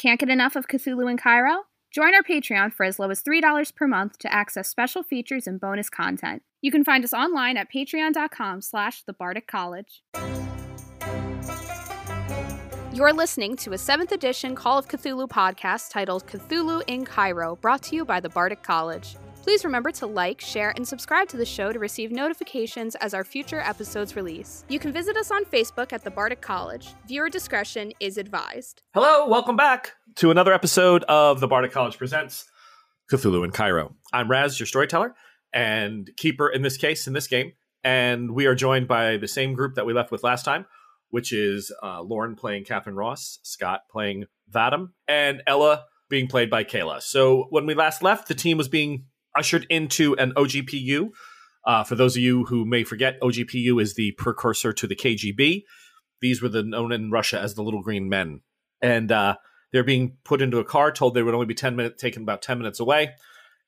Can't get enough of Cthulhu in Cairo? Join our Patreon for as low as $3 per month to access special features and bonus content. You can find us online at patreon.com slash the College. You're listening to a 7th edition Call of Cthulhu podcast titled Cthulhu in Cairo, brought to you by the Bardic College. Please remember to like, share, and subscribe to the show to receive notifications as our future episodes release. You can visit us on Facebook at the Bardic College. Viewer discretion is advised. Hello, welcome back to another episode of the Bardic College Presents Cthulhu in Cairo. I'm Raz, your storyteller and keeper in this case, in this game. And we are joined by the same group that we left with last time, which is uh, Lauren playing Catherine Ross, Scott playing Vadam, and Ella being played by Kayla. So when we last left, the team was being ushered into an OGPU. Uh, for those of you who may forget, OGPU is the precursor to the KGB. These were the known in Russia as the Little Green Men, and uh, they're being put into a car. Told they would only be ten minutes, taken about ten minutes away,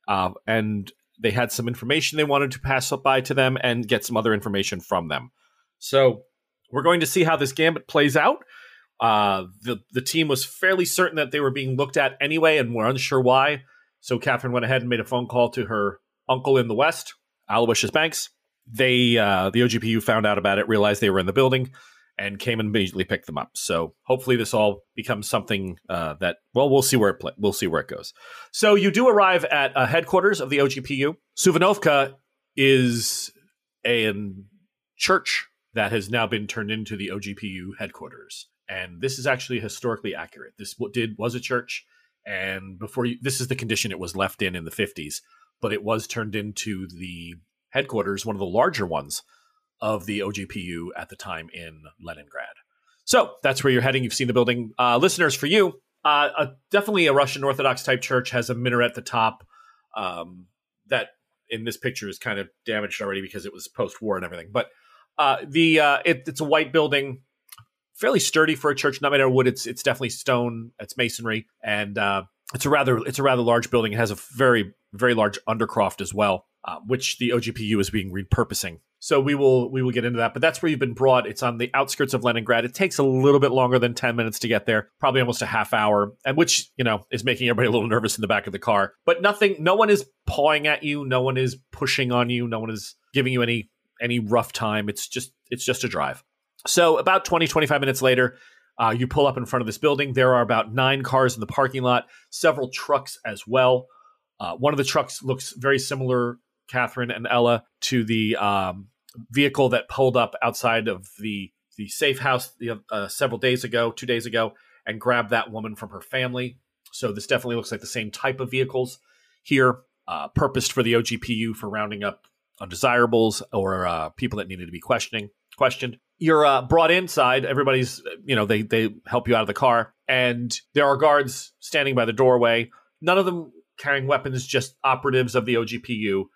uh, and they had some information they wanted to pass up by to them and get some other information from them. So we're going to see how this gambit plays out. Uh, the the team was fairly certain that they were being looked at anyway, and were unsure why. So Catherine went ahead and made a phone call to her uncle in the West, Aloysius Banks. They, uh, the OGPU found out about it, realized they were in the building, and came and immediately picked them up. So hopefully this all becomes something uh, that, well, we'll see where it play- we'll see where it goes. So you do arrive at a headquarters of the OGPU. Suvanovka is a church that has now been turned into the OGPU headquarters. And this is actually historically accurate. This did was a church and before you, this is the condition it was left in in the 50s but it was turned into the headquarters one of the larger ones of the ogpu at the time in leningrad. So that's where you're heading. You've seen the building. Uh, listeners for you uh, a, definitely a russian orthodox type church has a minaret at the top um, that in this picture is kind of damaged already because it was post-war and everything. But uh, the uh, it, it's a white building fairly sturdy for a church. Not made out of wood. It's it's definitely stone. It's masonry, and uh, it's a rather it's a rather large building. It has a very very large undercroft as well, uh, which the OGPU is being repurposing. So we will we will get into that. But that's where you've been brought. It's on the outskirts of Leningrad. It takes a little bit longer than ten minutes to get there, probably almost a half hour, and which you know is making everybody a little nervous in the back of the car. But nothing. No one is pawing at you. No one is pushing on you. No one is giving you any any rough time. It's just it's just a drive. So, about 20, 25 minutes later, uh, you pull up in front of this building. There are about nine cars in the parking lot, several trucks as well. Uh, one of the trucks looks very similar, Catherine and Ella, to the um, vehicle that pulled up outside of the the safe house uh, several days ago, two days ago, and grabbed that woman from her family. So this definitely looks like the same type of vehicles here, uh, purposed for the OGPU for rounding up undesirables or uh, people that needed to be questioning questioned you're uh, brought inside. Everybody's, you know, they they help you out of the car, and there are guards standing by the doorway. None of them carrying weapons, just operatives of the OGPU,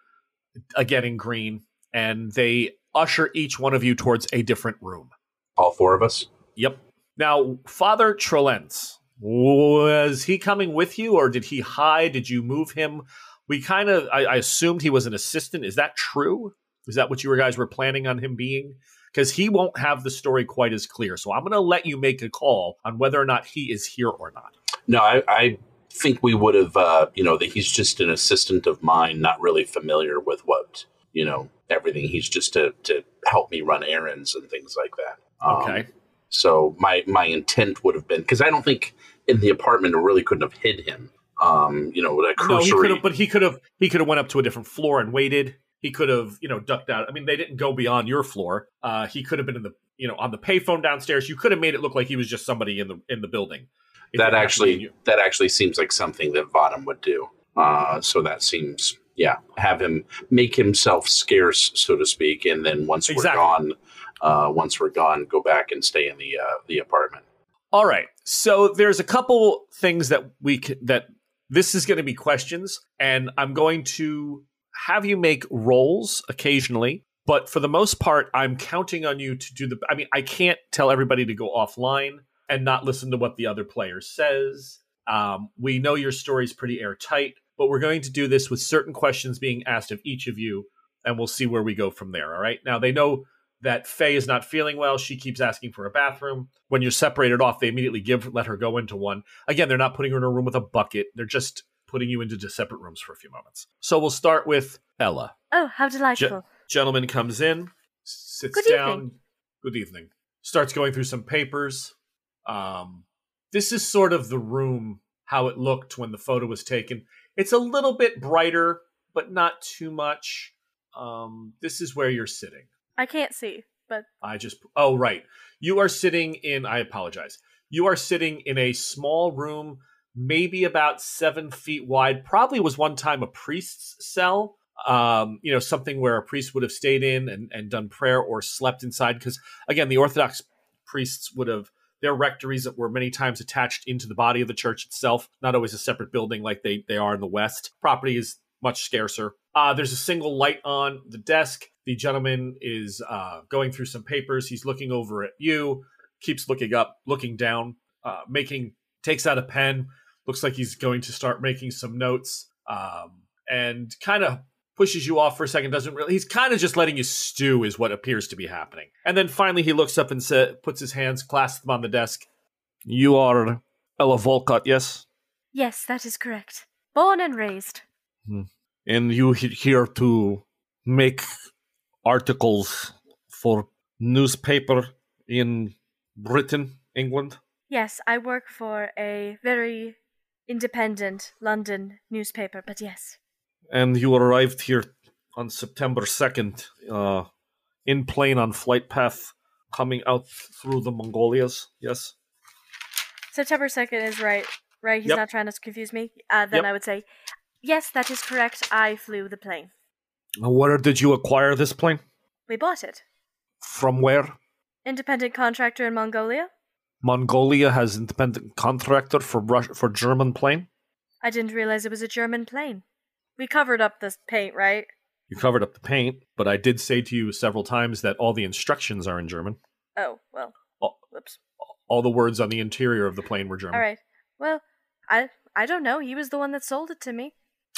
again in green, and they usher each one of you towards a different room. All four of us. Yep. Now, Father Trolentz, was he coming with you, or did he hide? Did you move him? We kind of, I, I assumed he was an assistant. Is that true? Is that what you guys were planning on him being? because he won't have the story quite as clear. So I'm going to let you make a call on whether or not he is here or not. No, I, I think we would have, uh, you know, that he's just an assistant of mine, not really familiar with what, you know, everything. He's just to, to help me run errands and things like that. Um, okay. So my my intent would have been because I don't think in the apartment I really couldn't have hid him. Um, you know, a cursory. No, he could have, but he could have he could have went up to a different floor and waited. He could have, you know, ducked out. I mean, they didn't go beyond your floor. Uh, he could have been in the, you know, on the payphone downstairs. You could have made it look like he was just somebody in the in the building. That actually, that actually seems like something that Vadam would do. Uh, so that seems, yeah, have him make himself scarce, so to speak, and then once exactly. we're gone, uh, once we're gone, go back and stay in the uh, the apartment. All right. So there's a couple things that we c- that this is going to be questions, and I'm going to have you make rolls occasionally, but for the most part, I'm counting on you to do the. I mean, I can't tell everybody to go offline and not listen to what the other player says. Um, we know your story's pretty airtight, but we're going to do this with certain questions being asked of each of you, and we'll see where we go from there. All right. Now they know that Faye is not feeling well. She keeps asking for a bathroom. When you're separated off, they immediately give let her go into one. Again, they're not putting her in a room with a bucket. They're just putting you into separate rooms for a few moments. So we'll start with Ella. Oh, how delightful. Ge- gentleman comes in, sits Good down. evening. Good evening. Starts going through some papers. Um, this is sort of the room how it looked when the photo was taken. It's a little bit brighter, but not too much. Um, this is where you're sitting. I can't see, but I just oh right. You are sitting in I apologize. You are sitting in a small room, maybe about seven feet wide. Probably was one time a priest's cell. Um, you know, something where a priest would have stayed in and, and done prayer or slept inside. Because again, the Orthodox priests would have their rectories that were many times attached into the body of the church itself, not always a separate building like they, they are in the West. Property is much scarcer. Uh, there's a single light on the desk. The gentleman is uh, going through some papers. He's looking over at you, keeps looking up, looking down, uh, making takes out a pen. Looks like he's going to start making some notes, um, and kind of pushes you off for a second. Doesn't really. He's kind of just letting you stew, is what appears to be happening. And then finally, he looks up and sa- puts his hands, clasps them on the desk. You are Ella Volcott, yes? yes, that is correct. Born and raised. and you here to make articles for newspaper in Britain, England. Yes, I work for a very independent London newspaper, but yes. And you arrived here on September 2nd uh, in plane on flight path coming out through the Mongolias, yes? September 2nd is right. Right, he's Yep. not trying to confuse me. Uh, then Yep. I would say, yes, that is correct. I flew the plane. Where did you acquire this plane? We bought it. From where? Independent contractor in Mongolia? Mongolia has independent contractor for Rus- for German plane. I didn't realize it was a German plane. We covered up the paint, right? You covered up the paint, but I did say to you several times that all the instructions are in German. Oh, well. Oh. Whoops. All the words on the interior of the plane were German. All right. Well, I I don't know. He was the one that sold it to me.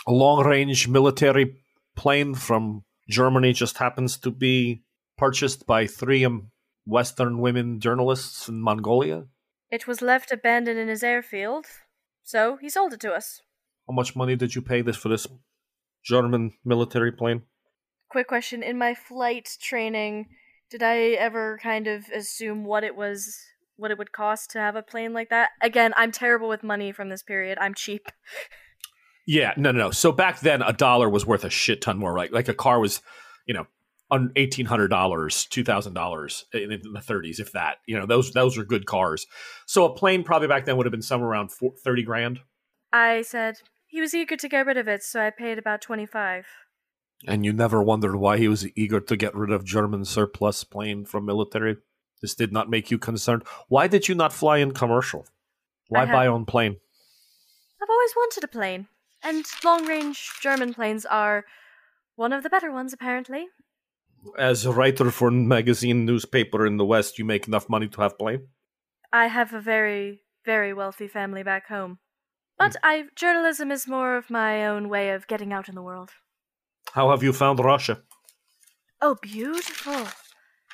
A long range military plane from Germany just happens to be purchased by three um, Western women journalists in Mongolia. It was left abandoned in his airfield, so he sold it to us. How much money did you pay this for this German military plane? Quick question: In my flight training, did I ever kind of assume what it was, what it would cost to have a plane like that? Again, I'm terrible with money from this period. I'm cheap. Yeah, no, no, no. So back then, a dollar was worth a shit ton more. Right, like a car was, you know, on eighteen hundred dollars, two thousand dollars in, in the thirties, if that. You know, those those were good cars. So a plane probably back then would have been somewhere around 4, thirty grand. I said he was eager to get rid of it, so I paid about twenty-five. And you never wondered why he was eager to get rid of German surplus plane from military. This did not make you concerned. Why did you not fly in commercial? Why I buy own plane? I've always wanted a plane, and long-range German planes are one of the better ones, apparently. As a writer for a magazine newspaper in the West, you make enough money to have plane. I have a very, very wealthy family back home. Hmm. But I journalism is more of my own way of getting out in the world. How have you found Russia? Oh, beautiful.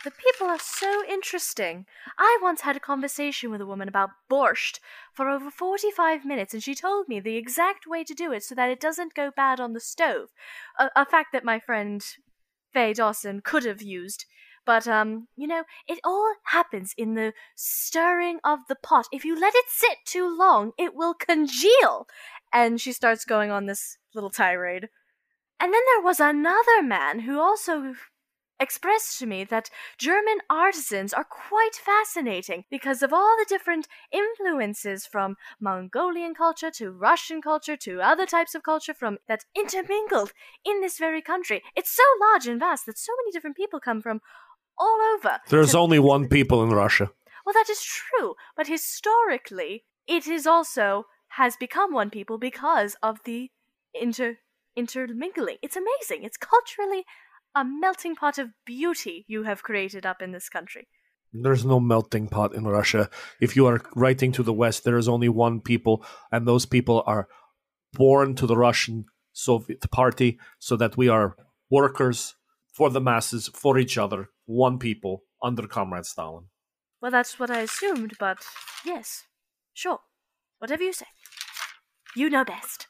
The people are so interesting. I once had a conversation with a woman about borscht for over 45 minutes, and she told me the exact way to do it so that it doesn't go bad on the stove. A, a fact that my friend Faye Dawson could have used. But, um, you know, it all happens in the stirring of the pot. If you let it sit too long, it will congeal. And she starts going on this little tirade. And then there was another man who also expressed to me that German artisans are quite fascinating because of all the different influences from Mongolian culture to Russian culture to other types of culture from that intermingled in this very country. It's so large and vast that so many different people come from all over. There's only one people in Russia. well, that is true, but historically, it is also has become one people because of the inter intermingling. It's amazing. It's culturally a melting pot of beauty you have created up in this country. There's no melting pot in Russia. If you are writing to the West, there is only one people, and those people are born to the Russian Soviet Party so that we are workers for the masses, for each other, one people under Comrade Stalin. Well, that's what I assumed, but yes, sure. Whatever you say. You know best.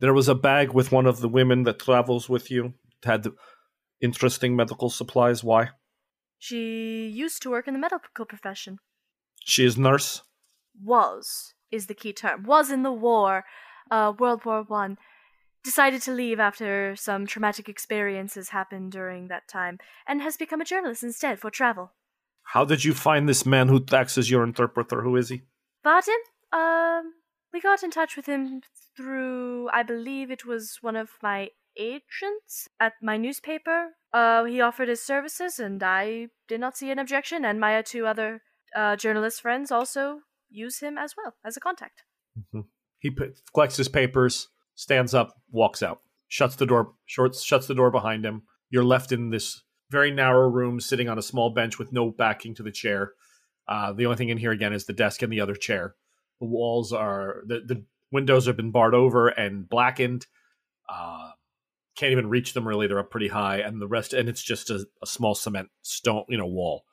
There was a bag with one of the women that travels with you. It had interesting medical supplies. Why? She used to work in the medical profession. She is nurse? Was is the key term. Was in the war, uh, World War One. Decided to leave after some traumatic experiences happened during that time, and has become a journalist instead for travel. How did you find this man who acts as your interpreter? Who is he? Barton? Um, we got in touch with him through, I believe it was one of my agents at my newspaper. Uh, he offered his services, and I did not see an objection. And my two other uh, journalist friends also use him as well as a contact. Mm-hmm. He collects his papers, stands up, walks out, shuts the door, shorts, shuts the door behind him. You're left in this very narrow room, sitting on a small bench with no backing to the chair. Uh, the only thing in here again is the desk and the other chair. The walls are the the windows have been barred over and blackened. Uh, can't even reach them really; they're up pretty high, and the rest and it's just a, a small cement stone, you know, wall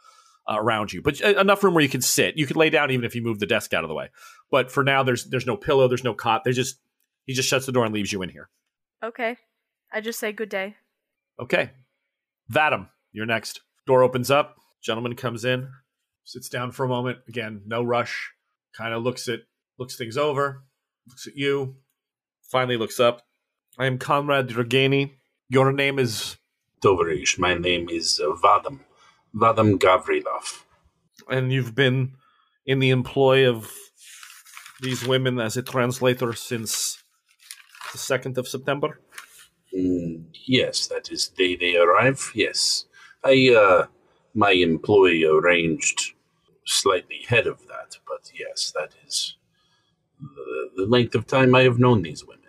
uh, around you, but uh, enough room where you can sit. You could lay down even if you move the desk out of the way. But for now, there's there's no pillow, there's no cot. They just he just shuts the door and leaves you in here. Okay, I just say good day. Okay, Vadim, you're next. Door opens up. Gentleman comes in, sits down for a moment. Again, no rush. Kind of looks at looks things over, looks at you. Finally looks up. I am Comrade Dragani. Your name is Doverish. My name is uh, Vadim. Vadim Gavrilov. And you've been in the employ of these women as a translator since the 2nd of September? Mm, yes, that is the day they arrive. Yes. I, uh, my employee arranged slightly ahead of that, but yes, that is the, the length of time I have known these women.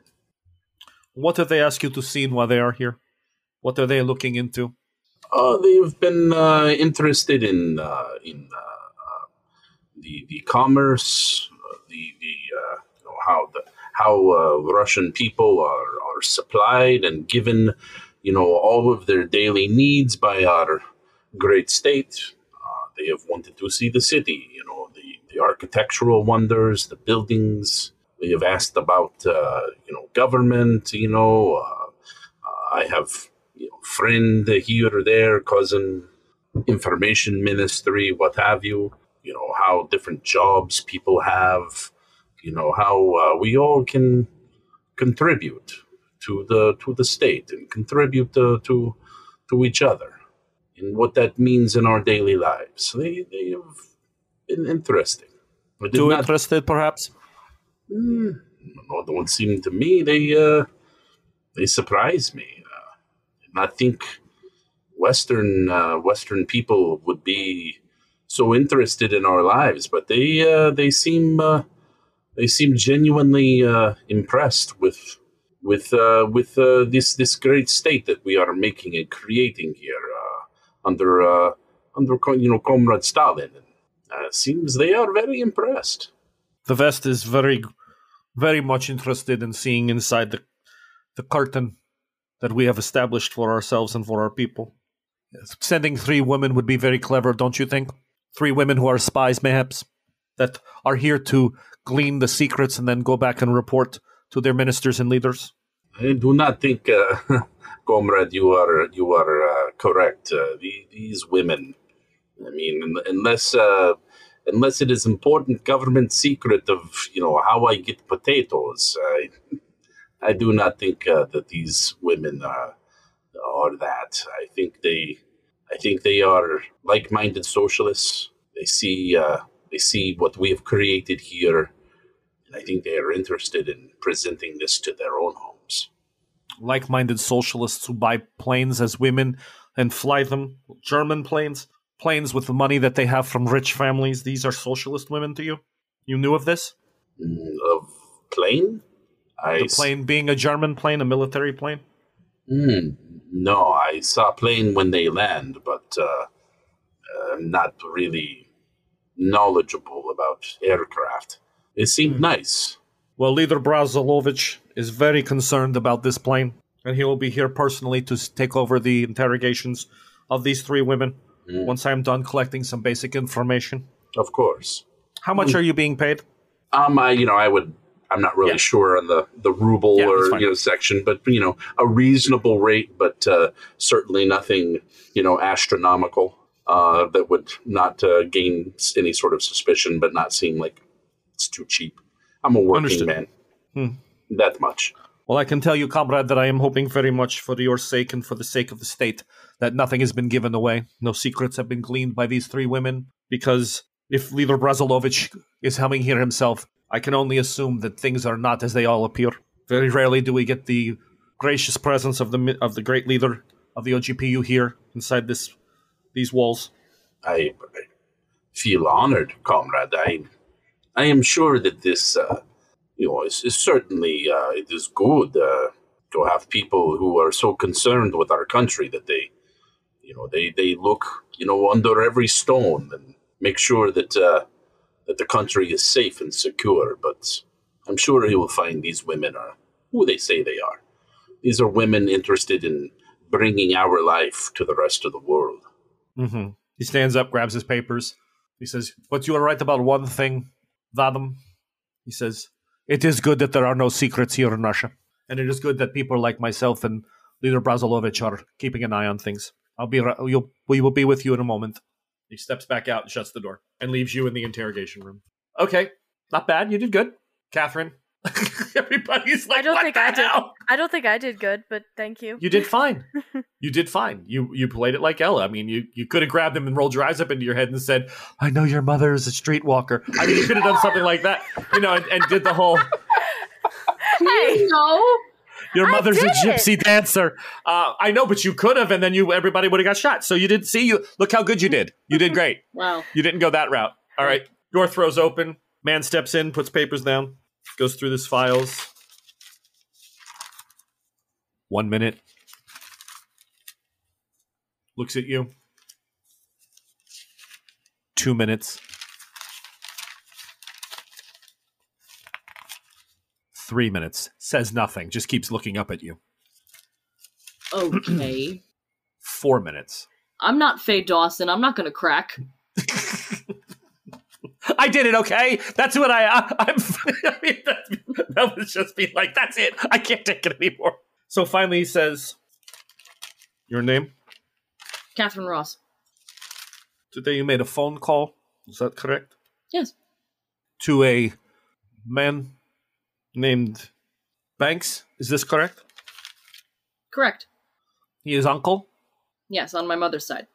What have they asked you to see while they are here? What are they looking into? Uh, they've been uh, interested in uh, in uh, uh, the the commerce, uh, the the you know, how the how Russian people are are supplied and given, you know, all of their daily needs by our great state. they have wanted to see the city, you know, the the architectural wonders, the buildings. Have asked about uh, you know government, you know. Uh, uh, I have you know, friend here or there, cousin, information ministry, what have you. You know how different jobs people have. You know how uh, we all can contribute to the to the state and contribute to to, to each other, and what that means in our daily lives. They they have been interesting. Too not, interested, perhaps. Mm, no, don't seem to me. They uh, they surprise me. I think Western uh, Western people would be so interested in our lives, but they uh, they seem uh, they seem genuinely uh, impressed with with uh, with uh, this this great state that we are making and creating here under under you know Comrade Stalin. seems they are very impressed. The West is very very much interested in seeing inside the the curtain that we have established for ourselves and for our people. Sending three women would be very clever, don't you think? Three women who are spies, mayhaps, that are here to glean the secrets and then go back and report to their ministers and leaders. I do not think, uh, comrade, you are you are uh, correct. Uh, the, these women, I mean, unless uh, unless it is important government secret of you know how I get potatoes, I do not think uh, that these women uh, are that. I think they, I think they are like-minded socialists. They see, uh, they see what we have created here, and I think they are interested in presenting this to their own homes. Like-minded socialists who buy planes as women and fly them, German planes, planes with the money that they have from rich families. These are socialist women to you. You knew of this? Mm, of plane? I the plane being a German plane, a military plane? Mm, no, I saw a plane when they land, but uh, I'm not really knowledgeable about aircraft. It seemed mm. nice. Well, Leader Brazilovich is very concerned about this plane, and he will be here personally to take over the interrogations of these three women. Mm. once I'm done collecting some basic information? Of course. How much mm. are you being paid? Um, I, you know, I would. I'm not really yeah. sure on the the ruble yeah, or you know section, but you know, a reasonable rate, but uh, certainly nothing you know astronomical uh, that would not uh, gain any sort of suspicion, but not seem like it's too cheap. I'm a working Understood. man. Hmm. That much. Well, I can tell you, comrade, that I am hoping very much for your sake and for the sake of the state that nothing has been given away. No secrets have been gleaned by these three women, because if Leader Brazilovich is coming here himself, I can only assume that things are not as they all appear. Very rarely do we get the gracious presence of the of the great leader of the OGPU here inside this these walls. I, feel honored, comrade. I I am sure that this. Uh, you know, is, it's certainly uh, it is good uh, to have people who are so concerned with our country that they, you know, they they look you know under every stone and make sure that uh, that the country is safe and secure. But I'm sure he will find these women are who they say they are. These are women interested in bringing our life to the rest of the world. Mm-hmm. He stands up, grabs his papers. He says, "But you are right about one thing, Vadim." He says, it is good that there are no secrets here in Russia. And it is good that people like myself and Leader Brazilovich are keeping an eye on things. I'll be you'll, we will be with you in a moment. He steps back out and shuts the door and leaves you in the interrogation room. Okay, not bad. You did good, Catherine. Everybody's like, I don't think I did. I don't think I did good, but thank you. You did fine. you did fine. You you played it like Ella. I mean, you you could have grabbed him and rolled your eyes up into your head and said, "I know your mother is a streetwalker." I mean, you could have done something like that, you know, and, and did the whole. hey, no. Your mother's a gypsy dancer. Uh, I know, but you could have, and then you everybody would have got shot. So you didn't see you. Look how good you did. You did great. wow. You didn't go that route. All right. Door throws open. Man steps in, puts papers down goes through his files. One minute. Looks at you. Two minutes. Three minutes. Says nothing. Just keeps looking up at you. Okay. Four minutes. I'm not Faye Dawson. I'm not going to crack. I did it. Okay, that's what I. I I'm. I mean, that, that was just being like, that's it. I can't take it anymore. So finally, he says, "Your name?" Catherine Ross. Today you made a phone call. Is that correct? Yes. To a man named Banks. Is this correct? Correct. He is uncle. Yes, on my mother's side.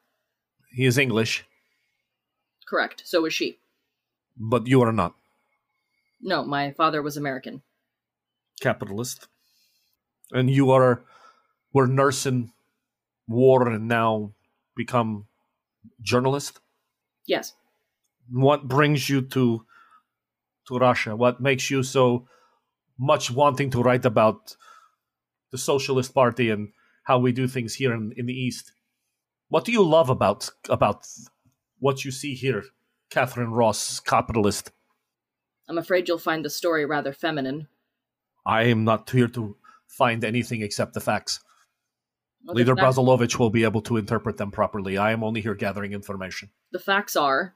He is English. Correct. So is she. But you are not. No, my father was American. Capitalist. And you are were nursing war and now become journalist? Yes. What brings you to to Russia? What makes you so much wanting to write about the Socialist Party and how we do things here in, in the East? What do you love about about what you see here Catherine Ross, capitalist. I'm afraid you'll find the story rather feminine. I am not here to find anything except the facts. Well, Leader fact- Brazilovich will be able to interpret them properly. I am only here gathering information. The facts are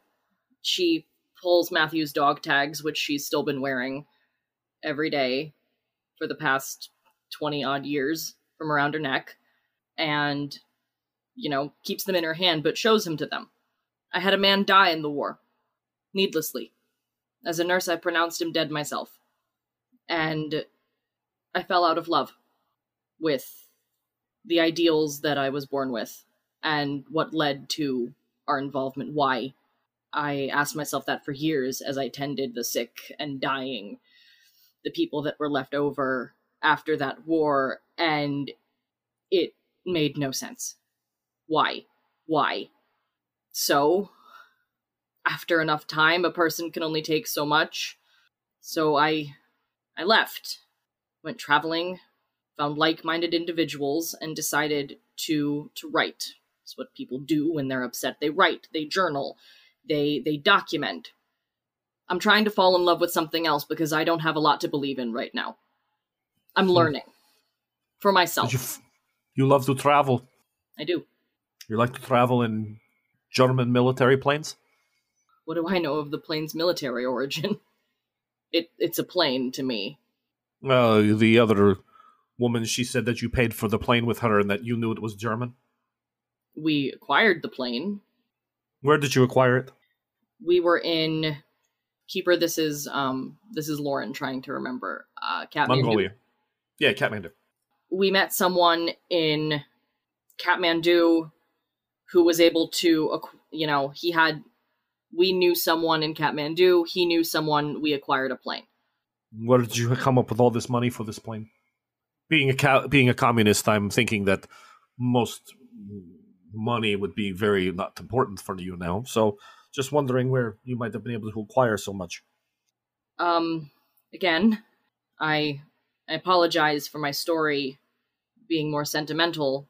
she pulls Matthew's dog tags, which she's still been wearing every day for the past 20 odd years from around her neck, and, you know, keeps them in her hand but shows him to them. I had a man die in the war needlessly. As a nurse, I pronounced him dead myself. And I fell out of love with the ideals that I was born with and what led to our involvement. Why? I asked myself that for years as I tended the sick and dying, the people that were left over after that war, and it made no sense. Why? Why? So after enough time, a person can only take so much. So I I left, went traveling, found like-minded individuals and decided to to write. It's what people do when they're upset. They write, they journal, they they document. I'm trying to fall in love with something else because I don't have a lot to believe in right now. I'm hmm. learning for myself. You, f- you love to travel. I do. You like to travel in German military planes? What do I know of the plane's military origin? It it's a plane to me. Uh, the other woman, she said that you paid for the plane with her and that you knew it was German. We acquired the plane. Where did you acquire it? We were in Keeper. This is um this is Lauren trying to remember. Uh, Kathmandu. Mongolia. Yeah, Kathmandu. We met someone in Kathmandu who was able to, you know, he had we knew someone in Kathmandu. He knew someone. We acquired a plane. Where did you come up with all this money for this plane? Being a being a communist, I'm thinking that most money would be very not important for you now. So, just wondering where you might have been able to acquire so much. Um, again, I, I apologize for my story being more sentimental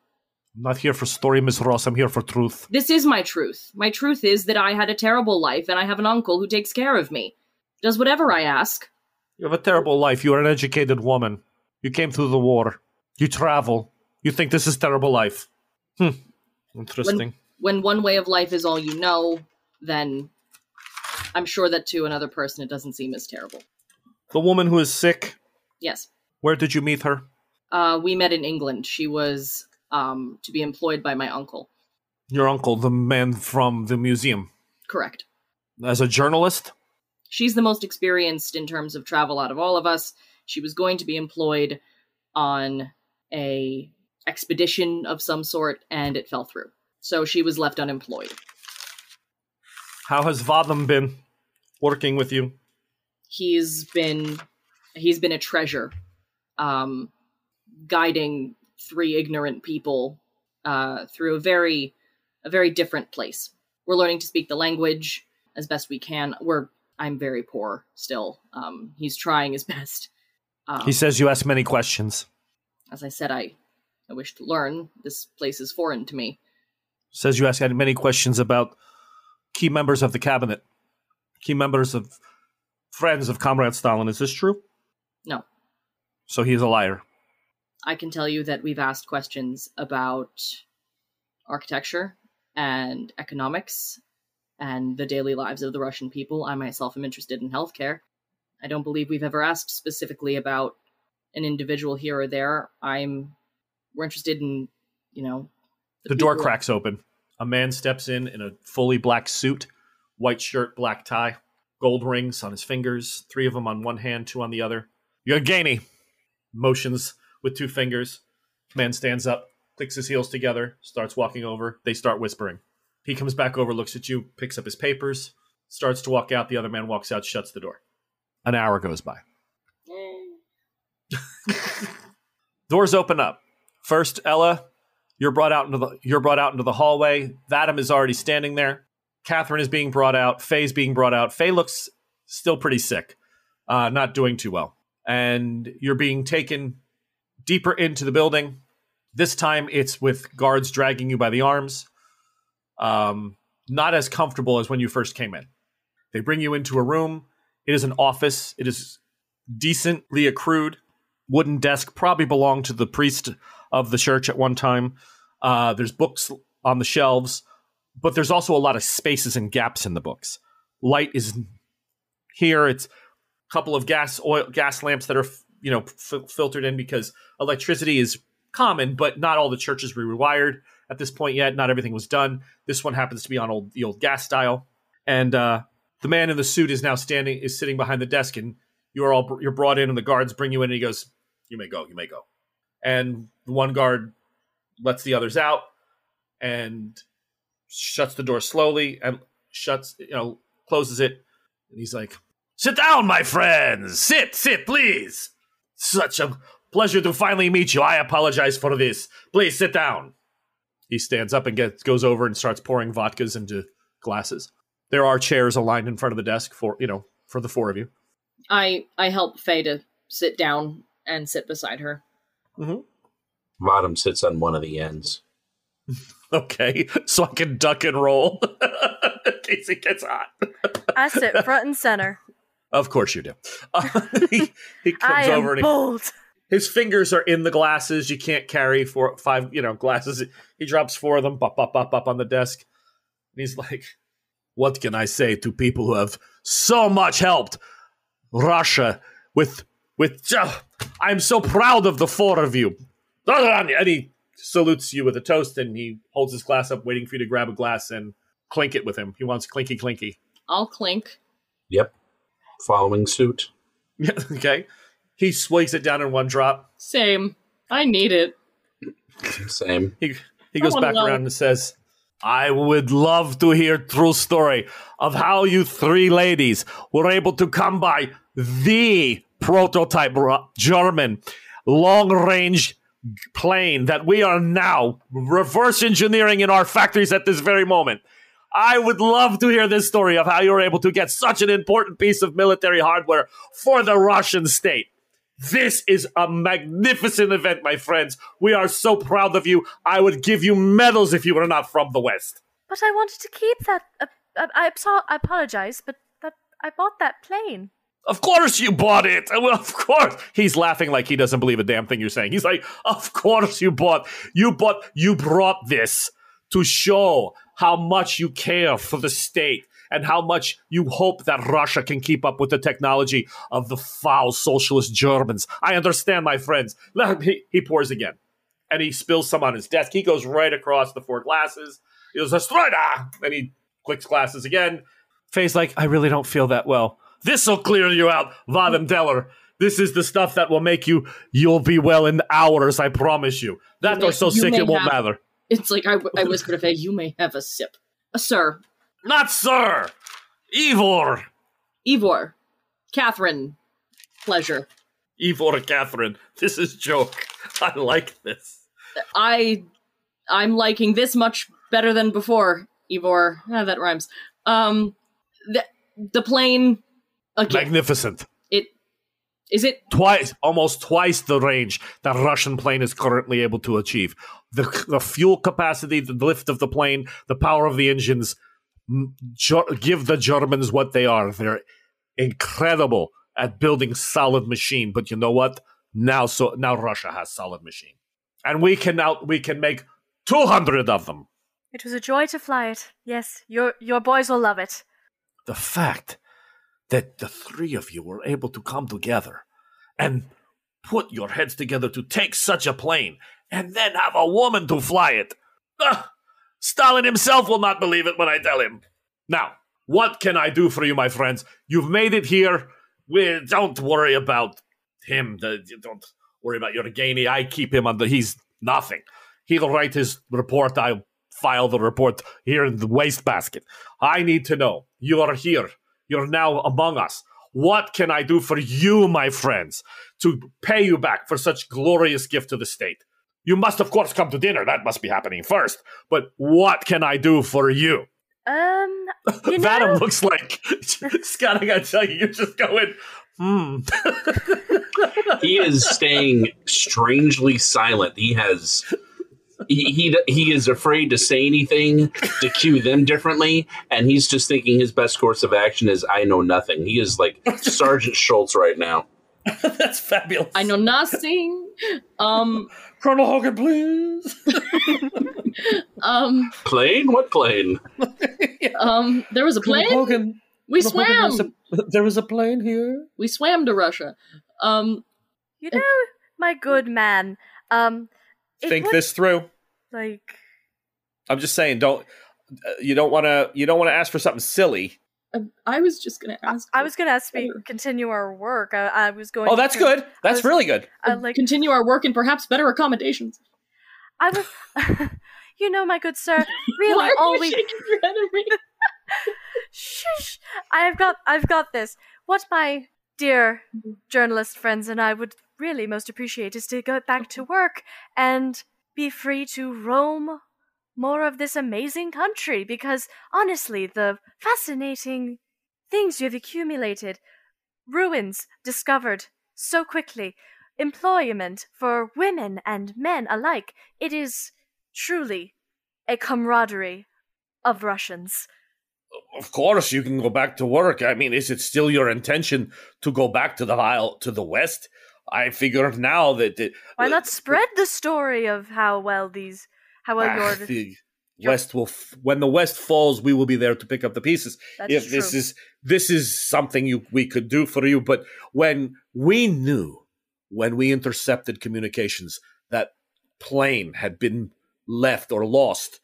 I'm not here for story, Miss Ross. I'm here for truth. This is my truth. My truth is that I had a terrible life and I have an uncle who takes care of me. Does whatever I ask. You have a terrible life. You are an educated woman. You came through the war. You travel. You think this is terrible life. Hmm. Interesting. When, when one way of life is all you know, then I'm sure that to another person it doesn't seem as terrible. The woman who is sick? Yes. Where did you meet her? Uh, we met in England. She was um, to be employed by my uncle. Your uncle, the man from the museum? Correct. As a journalist? She's the most experienced in terms of travel out of all of us. She was going to be employed on a expedition of some sort and it fell through. So she was left unemployed. How has Vadam been working with you? He's been he's been a treasure um guiding three ignorant people uh, through a very a very different place. We're learning to speak the language as best we can. We're I'm very poor still. Um, he's trying his best. Um, he says you ask many questions. As I said, I I wish to learn. This place is foreign to me. Says you ask many questions about key members of the cabinet, key members of friends of Comrade Stalin. Is this true? No. So he is a liar. I can tell you that we've asked questions about architecture and economics and the daily lives of the Russian people. I myself am interested in healthcare. I don't believe we've ever asked specifically about an individual here or there. I'm we're interested in, you know, the, the door cracks open. A man steps in in a fully black suit, white shirt, black tie, gold rings on his fingers, three of them on one hand, two on the other. Yevgeny motions with two fingers. Man stands up, clicks his heels together, starts walking over. They start whispering. He comes back over, looks at you, picks up his papers, starts to walk out. The other man walks out, shuts the door. An hour goes by. Doors open up. First, Ella, you're brought out into the you're brought out into the hallway. Vadam is already standing there. Catherine is being brought out. Faye's being brought out. Faye looks still pretty sick, uh, not doing too well. And you're being taken deeper into the building. This time it's with guards dragging you by the arms. Um, not as comfortable as when you first came in. They bring you into a room. It is an office. It is decently accrued. Wooden desk probably belonged to the priest of the church at one time. Uh, there's books on the shelves, but there's also a lot of spaces and gaps in the books. Light is here. It's a couple of gas oil gas lamps that are you know f- filtered in because electricity is common, but not all the churches were rewired at this point yet. Not everything was done. This one happens to be on old the old gas style, and uh, the man in the suit is now standing is sitting behind the desk, and you are all you're brought in, and the guards bring you in, and he goes, "You may go, you may go," and one guard lets the others out and shuts the door slowly and shuts you know closes it, and he's like, "Sit down, my friends. Sit, sit, please." Such a pleasure to finally meet you. I apologize for this. Please sit down. He stands up and gets goes over and starts pouring vodkas into glasses. There are chairs aligned in front of the desk for you know for the four of you. I I help Faye to sit down and sit beside her. Mm-hmm. Vadam sits on one of the ends. okay, so I can duck and roll in case it gets hot. I sit front and center. Of course you do. Uh, he, he comes I am over and he, bold. his fingers are in the glasses. You can't carry four, five, you know, glasses. He drops four of them, bop, bop, bop, bop on the desk. And he's like, What can I say to people who have so much helped Russia with with uh, I'm so proud of the four of you. And he salutes you with a toast and he holds his glass up, waiting for you to grab a glass and clink it with him. He wants clinky clinky. I'll clink. Yep. Following suit. Yeah, okay. He swigs it down in one drop. Same. I need it. Same. He he goes back around and says, I would love to hear true story of how you three ladies were able to come by the prototype German long range plane that we are now reverse engineering in our factories at this very moment. I would love to hear this story of how you were able to get such an important piece of military hardware for the Russian state. This is a magnificent event, my friends. We are so proud of you. I would give you medals if you were not from the West. But I wanted to keep that. Uh, uh, I, I apologize, but, but I bought that plane. Of course you bought it. Well, of course. He's laughing like he doesn't believe a damn thing you're saying. He's like, "Of course you bought. You bought. You brought this to show how much you care for the state and how much you hope that Russia can keep up with the technology of the foul socialist Germans. I understand, my friends." He, he pours again, and he spills some on his desk. He goes right across the four glasses. He goes, "Astrida," and he clicks glasses again. Faye's like, "I really don't feel that well." This'll clear you out, Vadim Deller. This is the stuff that will make you, you'll be well in hours, I promise you. That you are so sick it won't have, matter. It's like I, I whispered to you may have a sip. Uh, sir. Not sir! Ivor! Ivor. Catherine. Pleasure. Ivor Catherine. This is joke. I like this. I I'm liking this much better than before, Ivor. Ah, that rhymes. Um the the plane Again, Magnificent. It is it twice, almost twice the range that Russian plane is currently able to achieve. The the fuel capacity, the lift of the plane, the power of the engines give the Germans what they are. They're incredible at building solid machine. But you know what? Now, so now Russia has solid machine, and we can now we can make two hundred of them. It was a joy to fly it. Yes, your your boys will love it. The fact that the three of you were able to come together and put your heads together to take such a plane and then have a woman to fly it. Uh, Stalin himself will not believe it when I tell him. Now, what can I do for you, my friends? You've made it here. We don't worry about him. Don't worry about your Yevgeny. I keep him under. He's nothing. He'll write his report. I'll file the report here in the wastebasket. I need to know you are here you're now among us. What can I do for you, my friends, to pay you back for such glorious gift to the state? You must, of course, come to dinner. That must be happening first. But what can I do for you? Um, you know? Vadim looks like Scott. I gotta tell you, you're just going. Hmm. he is staying strangely silent. He has he, he he is afraid to say anything to cue them differently, and he's just thinking his best course of action is I know nothing. He is like Sergeant Schultz right now. That's fabulous. I know nothing. Um, Colonel Hogan, please. um, plane? What plane? um, there was a plane. Colonel Hogan. We Colonel swam. Hogan, a, there was a plane here. We swam to Russia. Um, you know, my good man. Um, think this through. Like, I'm just saying, don't uh, you don't want to you don't want to ask for something silly. Um, I was just going to ask. I was going to ask me continue our work. I, I was going. Oh, that's to, good. That's was, really good. Uh, like continue our work and perhaps better accommodations. I was, you know, my good sir. Really, Why are all you we. Shaking your head at me? Shush! I've got, I've got this. What my dear journalist friends and I would really most appreciate is to go back to work and be free to roam more of this amazing country because honestly, the fascinating things you have accumulated, ruins discovered so quickly, employment for women and men alike, it is truly a camaraderie of Russians. Of course, you can go back to work. I mean, is it still your intention to go back to the Isle to the west? I figure now that why not spread the story of how well these how well uh, your the, West will f- when the West falls, we will be there to pick up the pieces. That's if true. this is this is something you we could do for you, but when we knew when we intercepted communications that plane had been left or lost,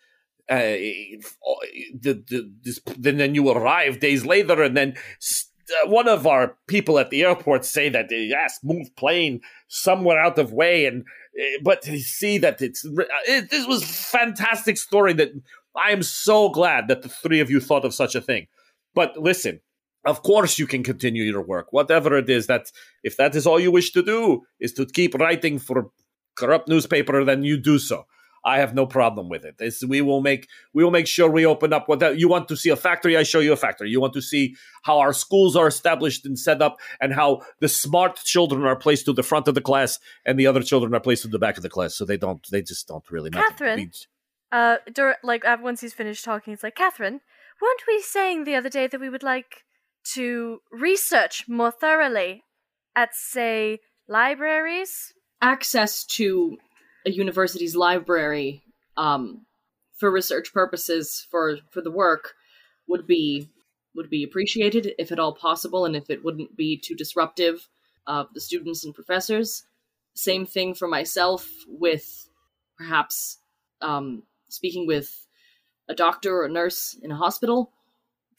uh, the, the, this, then then you arrive days later, and then uh, one of our people at the airport say that uh, yes, move plane somewhere out of way, and uh, but to see that it's uh, it, this was fantastic story that I am so glad that the three of you thought of such a thing. But listen, of course you can continue your work, whatever it is that if that is all you wish to do is to keep writing for corrupt newspaper, then you do so. I have no problem with it. It's, we will make we will make sure we open up. What you want to see a factory? I show you a factory. You want to see how our schools are established and set up, and how the smart children are placed to the front of the class, and the other children are placed to the back of the class, so they don't they just don't really matter. Catherine? Uh, dur- like uh, once he's finished talking, it's like Catherine, weren't we saying the other day that we would like to research more thoroughly at, say, libraries? access to a university's library um, for research purposes for for the work would be would be appreciated if at all possible and if it wouldn't be too disruptive of the students and professors same thing for myself with perhaps um, speaking with a doctor or a nurse in a hospital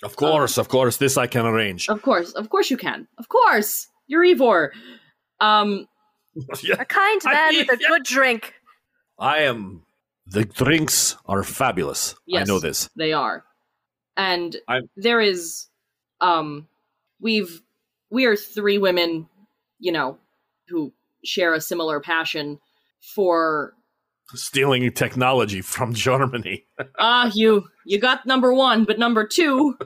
Of course, of course, this I can arrange. of course of course you can of course you're evor um Yeah. A kind I man mean, with a yeah. good drink. I am. The drinks are fabulous. I know this. they are and I'm- there is um we've we are three women you know who share a similar passion for Stealing technology from Germany. ah you you got number one but number two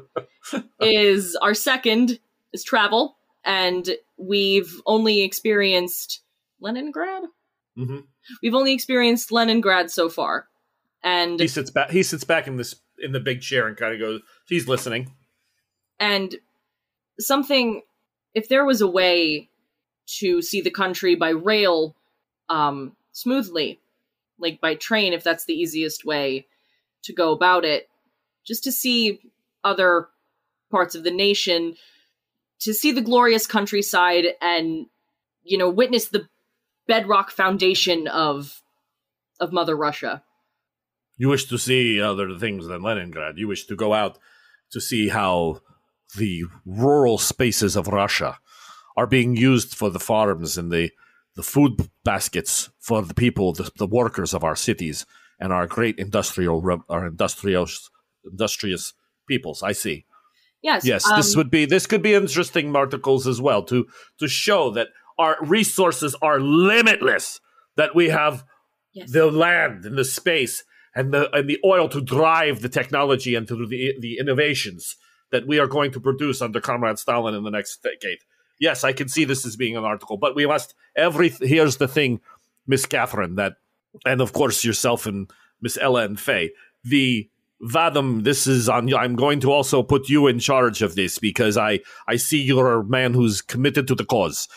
is our second is travel and we've only experienced leningrad hmm we've only experienced leningrad so far and He sits back. He sits back in this in the big chair and kind of goes. He's listening. and something if there was a way to see the country by rail um smoothly like by train if that's the easiest way to go about it just to see other parts of the nation to see the glorious countryside and you know witness the bedrock foundation of of mother russia You wish to see other things than Leningrad. You wish to go out to see how the rural spaces of Russia are being used for the farms and the the food baskets for the people, the, the workers of our cities, and our great industrial, our industrious, industrious peoples. I see. yes Yes, um, this would be this could be interesting articles as well to to show that our resources are limitless. That we have yes. the land and the space and the and the oil to drive the technology and to the the innovations that we are going to produce under Comrade Stalin in the next decade. Yes, I can see this as being an article, but we must every here's the thing, Miss Catherine, that and of course yourself and Miss Ella and Faye, the Vadim, this is on you. I'm going to also put you in charge of this because I I see you're a man who's committed to the cause.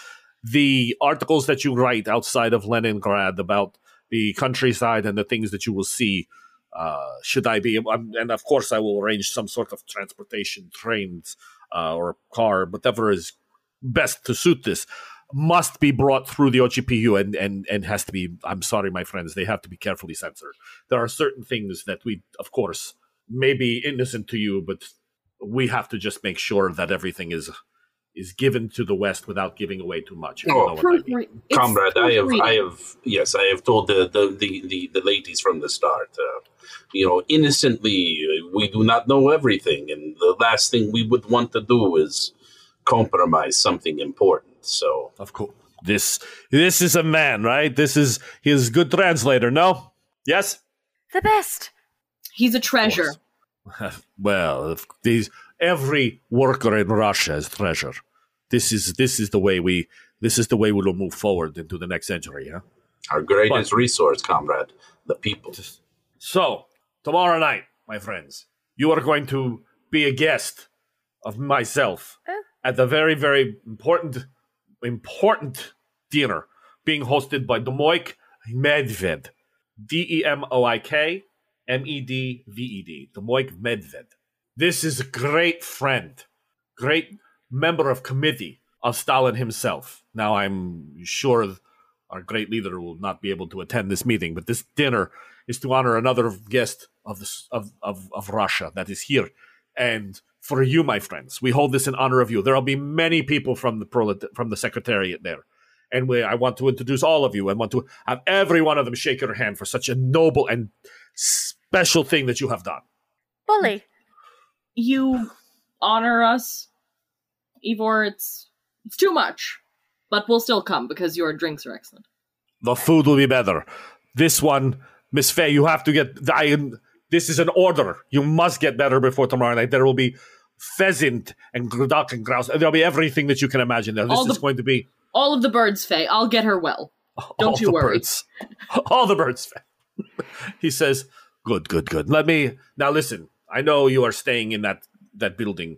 The articles that you write outside of Leningrad about the countryside and the things that you will see. Uh, should I be, um, and of course, I will arrange some sort of transportation, trains uh, or car, whatever is best to suit this. Must be brought through the OGPU and, and and has to be. I'm sorry, my friends, they have to be carefully censored. There are certain things that we, of course, may be innocent to you, but we have to just make sure that everything is is given to the West without giving away too much. Oh, know what I mean. Comrade i have i have yes i have told the the the, the, the ladies from the start uh, you know innocently uh, we do not know everything and the last thing we would want to do is compromise something important so Of course. This this is a man, right? This is he is a good translator, no? Yes? The best. he's a treasure well, these every worker in Russia is treasure. This is this is the way we this is the way we will move forward into the next century, huh? our greatest resource comrade the people So, tomorrow night, my friends, you are going to be a guest of myself Oh. at the very, very important, important dinner being hosted by Demoik Medved. D E M O I K M E D V E D, Demoik Medved. This is a great friend, great member of committee of Stalin himself. Now, I'm sure our great leader will not be able to attend this meeting, but this dinner is to honor another guest of, the, of, of, of Russia that is here. And for you, my friends, we hold this in honor of you. There will be many people from the prolet- from the secretariat there. And we, I want to introduce all of you and want to have every one of them shake your hand for such a noble and special thing that you have done. Bully. You honor us, Ivor. It's it's too much, but we'll still come because your drinks are excellent. The food will be better. This one, Miss Faye, you have to get. I, this is an order. You must get better before tomorrow night. There will be pheasant and duck and grouse. There'll be everything that you can imagine there. This the- is going to be All of the birds, Faye. I'll get her well. Don't all you the worry. Birds. All the birds. Faye. he says, "Good, good, good. Let me now listen. I know you are staying in that that building.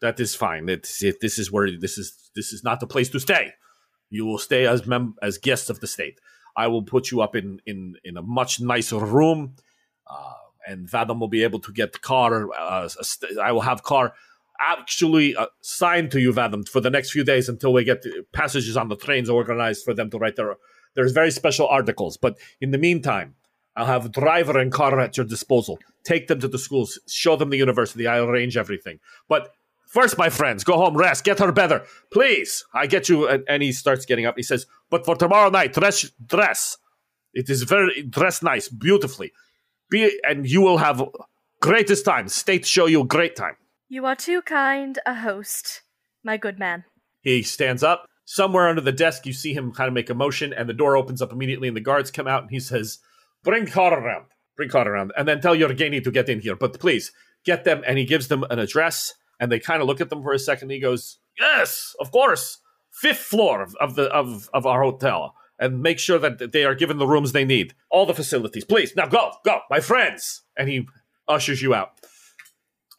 That is fine. It, this is where this is this is not the place to stay. You will stay as mem- as guests of the state. I will put you up in in in a much nicer room." Uh, and Vadim will be able to get car. Uh, st- I will have car actually uh, signed to you, Vadim, for the next few days until we get passages on the trains organized for them to write their. There's very special articles, but in the meantime, I'll have driver and car at your disposal. Take them to the schools, show them the university. I'll arrange everything. But first, my friends, go home, rest, get her better, please. I get you. And, and he starts getting up. He says, "But for tomorrow night, dress, dress. It is very dress nice, beautifully. Be and you will have greatest time. State show you great time." You are too kind a host, my good man. He stands up. Somewhere under the desk, you see him kind of make a motion, and the door opens up immediately, and the guards come out, and he says, Bring car around. Bring car around. And then tell Yevgeny to get in here. But please, get them. And he gives them an address, and they kind of look at them for a second. He goes, Yes, of course. Fifth floor of, of the of, of our hotel. And make sure that they are given the rooms they need. All the facilities. Please, now go, go, my friends. And he ushers you out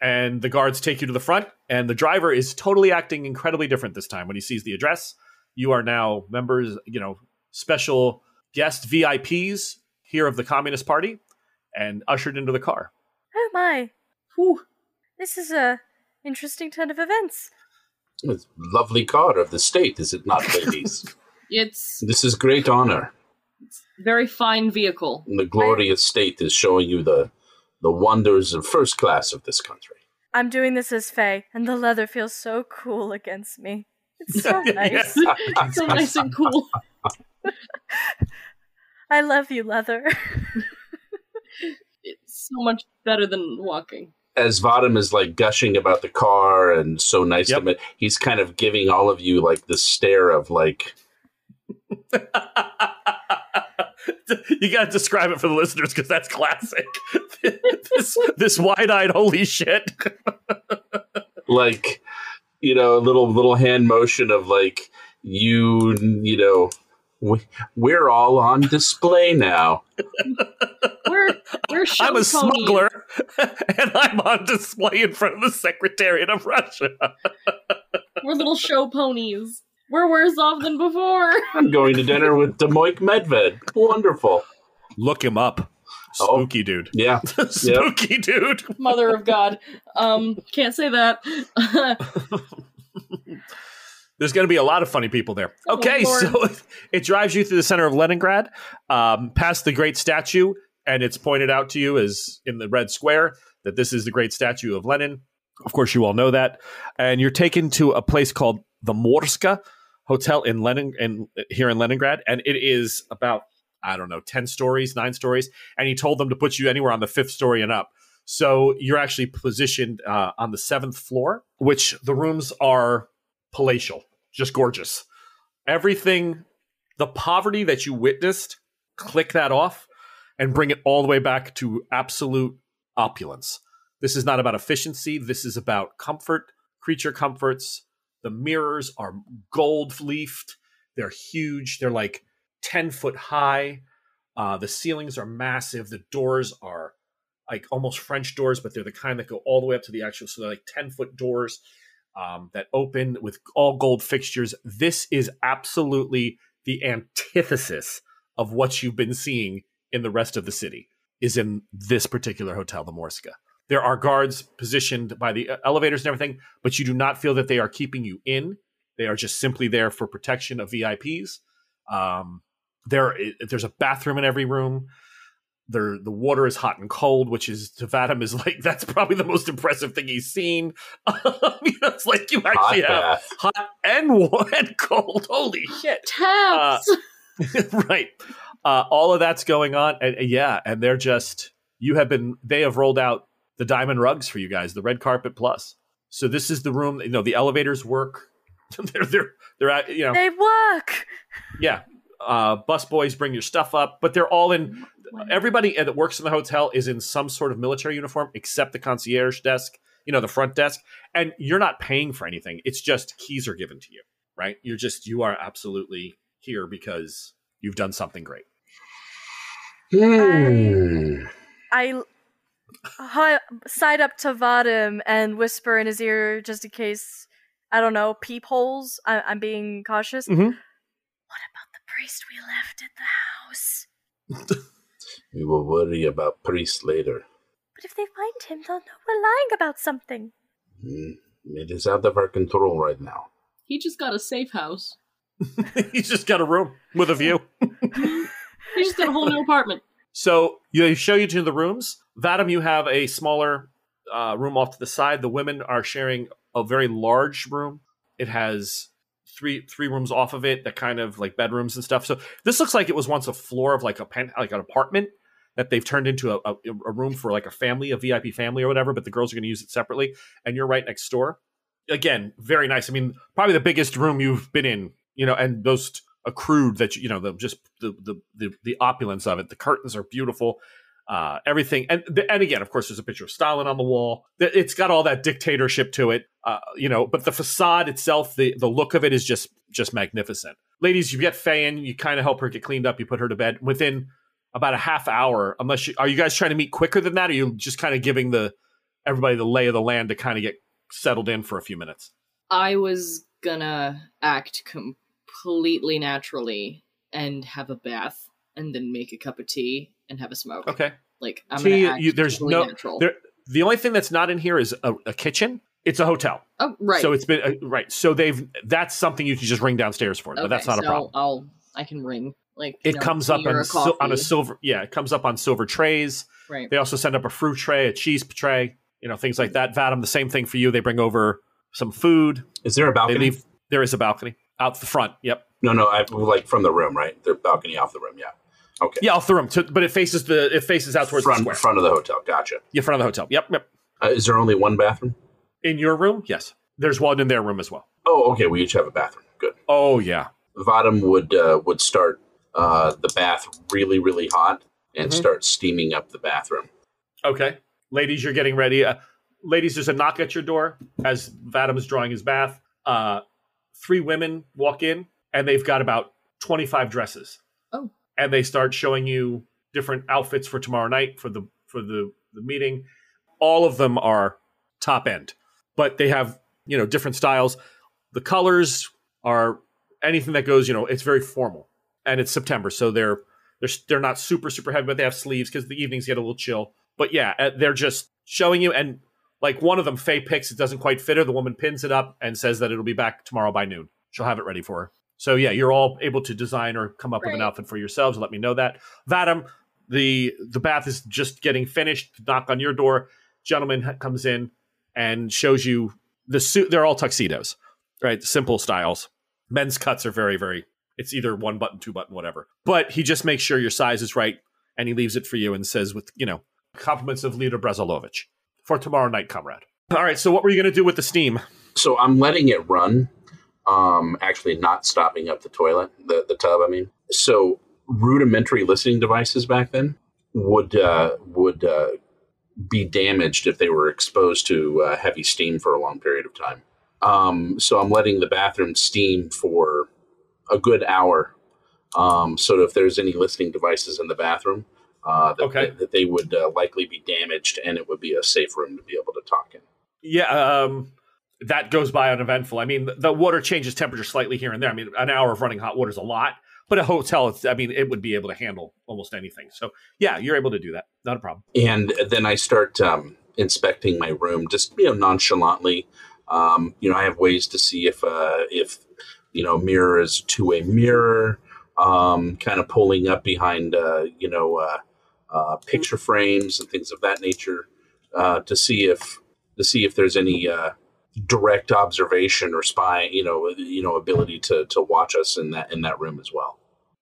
and the guards take you to the front and the driver is totally acting incredibly different this time when he sees the address you are now members you know special guest vips here of the communist party and ushered into the car Oh my. Whew. This is a interesting turn of events. It's lovely car of the state, is it not, ladies? It's this is great honor. very fine vehicle. And the glorious state is showing you the the wonders of first class of this country. I'm doing this as Faye, and the leather feels so cool against me. It's so nice. it's so nice and cool. I love you, leather. It's so much better than walking. As Vadim is like gushing about the car and so nice Yep. to him, he's kind of giving all of you like the stare of like, you got to describe it for the listeners because that's classic this, this wide-eyed holy shit like, you know, a little little hand motion of like you, you know, we, we're all on display now. We're we're i'm a ponies. smuggler and i'm on display in front of the secretariat of russia We're little show ponies. We're worse off than before. I'm going to dinner with Demoik Medved. Wonderful. look him up Oh. spooky dude Yeah. spooky dude Mother of God. Um, can't say that. There's going to be a lot of funny people there. Oh, Okay, Lord. so it drives you through the center of Leningrad, um, past the great statue, and it's pointed out to you as in the red square that this is the great statue of Lenin. Of course, you all know that, and you're taken to a place called the Morska Hotel in Lenin, in here in Leningrad, and it is about I don't know ten stories, nine stories, and he told them to put you anywhere on the fifth story and up. So you're actually positioned uh, on the seventh floor, which the rooms are palatial, just gorgeous. Everything, the poverty that you witnessed, click that off and bring it all the way back to absolute opulence. This is not about efficiency. This is about comfort, creature comforts. The mirrors are gold leafed. They're huge. They're like 10 foot high. Uh, the ceilings are massive. The doors are like almost French doors, but they're the kind that go all the way up to the actual. So they're like 10 foot doors um, that open with all gold fixtures. This is absolutely the antithesis of what you've been seeing in the rest of the city. is in this particular hotel, the Morska. There are guards positioned by the uh, elevators and everything, but you do not feel that they are keeping you in. They are just simply there for protection of VIPs. Um, there, there's a bathroom in every room. There, the water is hot and cold, which is to Vadim is like that's probably the most impressive thing he's seen. it's like you actually hot have bath. hot and and cold. Holy shit! Taps. Uh, right. Uh, all of that's going on, and yeah, and they're just you have been. They have rolled out the diamond rugs for you guys, the red carpet plus. So this is the room. You know, the elevators work. they're they're they're at, you know they work. Yeah, uh, bus boys bring your stuff up, but they're all in. Everybody that works in the hotel is in some sort of military uniform, except the concierge desk. You know, the front desk, and you're not paying for anything. It's just keys are given to you, right? You're just you are absolutely here because you've done something great. Hmm. I, I side up to Vadim and whisper in his ear just in case I don't know peepholes. I, I'm being cautious. Mm-hmm. What about the priest we left at the house? we will worry about priest later. But if they find him, they'll know we're lying about something. Mm, it is out of our control right now. He just got a safe house. He's just got a room with a view. he just got a whole new apartment. So they show you to the rooms. Vadim, you have a smaller uh, room off to the side. The women are sharing a very large room. It has three three rooms off of it that kind of like bedrooms and stuff. So this looks like it was once a floor of like a pen, like an apartment that they've turned into a, a, a room for like a family, a VIP family or whatever. But the girls are going to use it separately, and you're right next door. Again, very nice. I mean, probably the biggest room you've been in, you know, and most accrued that you know the just the the the, the opulence of it. The curtains are beautiful uh, everything. And and again, of course, there's a picture of Stalin on the wall. It's got all that dictatorship to it, uh, you know. But the facade itself, the the look of it is just just magnificent. Ladies, you get Faye in, you kind of help her get cleaned up, you put her to bed within about a half hour. Unless you are you guys trying to meet quicker than that, or are you just kind of giving the everybody the lay of the land to kind of get settled in for a few minutes? I was gonna act completely naturally and have a bath and then make a cup of tea and have a smoke. Okay. Like I'm tea, you, there's no there, the only thing that's not in here is a, a, kitchen. It's a hotel. Oh, right. So it's been uh, right. So they've that's something you can just ring downstairs for, okay, but that's not so a problem. I'll I can ring like it know, comes up on, a on a silver. Yeah, it comes up on silver trays. Right. They also send up a fruit tray, a cheese tray, you know, things like that. Vadim, the same thing for you. They bring over some food. Is there a balcony? Leave, there is a balcony out the front. Yep. No, no, I like from the room, right? Their balcony off the room. Yeah. Okay. Yeah, off the room, to, but it faces the it faces out towards front, the square. front of the hotel. Gotcha. Yeah, front of the hotel. Yep, yep. Uh, is there only one bathroom in your room? Yes, there's one in their room as well. Oh, okay. We each have a bathroom. Good. Oh yeah. Vadim would uh, would start uh, the bath really really hot and mm-hmm. start steaming up the bathroom. Okay, ladies, you're getting ready. Uh, ladies, there's a knock at your door as Vadim is drawing his bath. Uh, three women walk in and they've got about 25 dresses. Oh and they start showing you different outfits for tomorrow night for the for the the meeting. All of them are top end, but they have you know different styles. The colors are anything that goes. You know, it's very formal, and it's September, so they're they're they're not super super heavy, but they have sleeves because the evenings get a little chill. But yeah, uh, they're just showing you and. Like one of them, Faye picks, it doesn't quite fit her. The woman pins it up and says that it'll be back tomorrow by noon. She'll have it ready for her. So yeah, you're all able to design or come up right. with an outfit for yourselves. Let me know that. Vadim, the the bath is just getting finished. Knock on your door. Gentleman comes in and shows you the suit. They're all tuxedos, right? Simple styles. Men's cuts are very very. It's either one button, two button, whatever. But he just makes sure your size is right, and he leaves it for you and says, with you know, compliments of Lita Brezolovich for tomorrow night, comrade. All right. So what were you going to do with the steam? So I'm letting it run um, actually not stopping up the toilet, the, the tub, I mean. So rudimentary listening devices back then would uh, would uh, be damaged if they were exposed to uh, heavy steam for a long period of time. Um, so I'm letting the bathroom steam for a good hour. Um, so if there's any listening devices in the bathroom, uh, that, okay. that, that they would uh, likely be damaged, and it would be a safe room to be able to talk in. Yeah, um, that goes by uneventful. I mean, the, water changes temperature slightly here and there. I mean, an hour of running hot water is a lot, But a hotel, I mean, it would be able to handle almost anything. So yeah, you're able to do that. Not a problem. And then I start um, inspecting my room, just you know, nonchalantly. Um, you know, I have ways to see if uh, if you know, mirror is two way mirror. Um, kind of pulling up behind, uh, you know, uh, uh, picture frames and things of that nature uh, to see if to see if there's any uh, direct observation or spy, you know, you know, ability to to watch us in that in that room as well.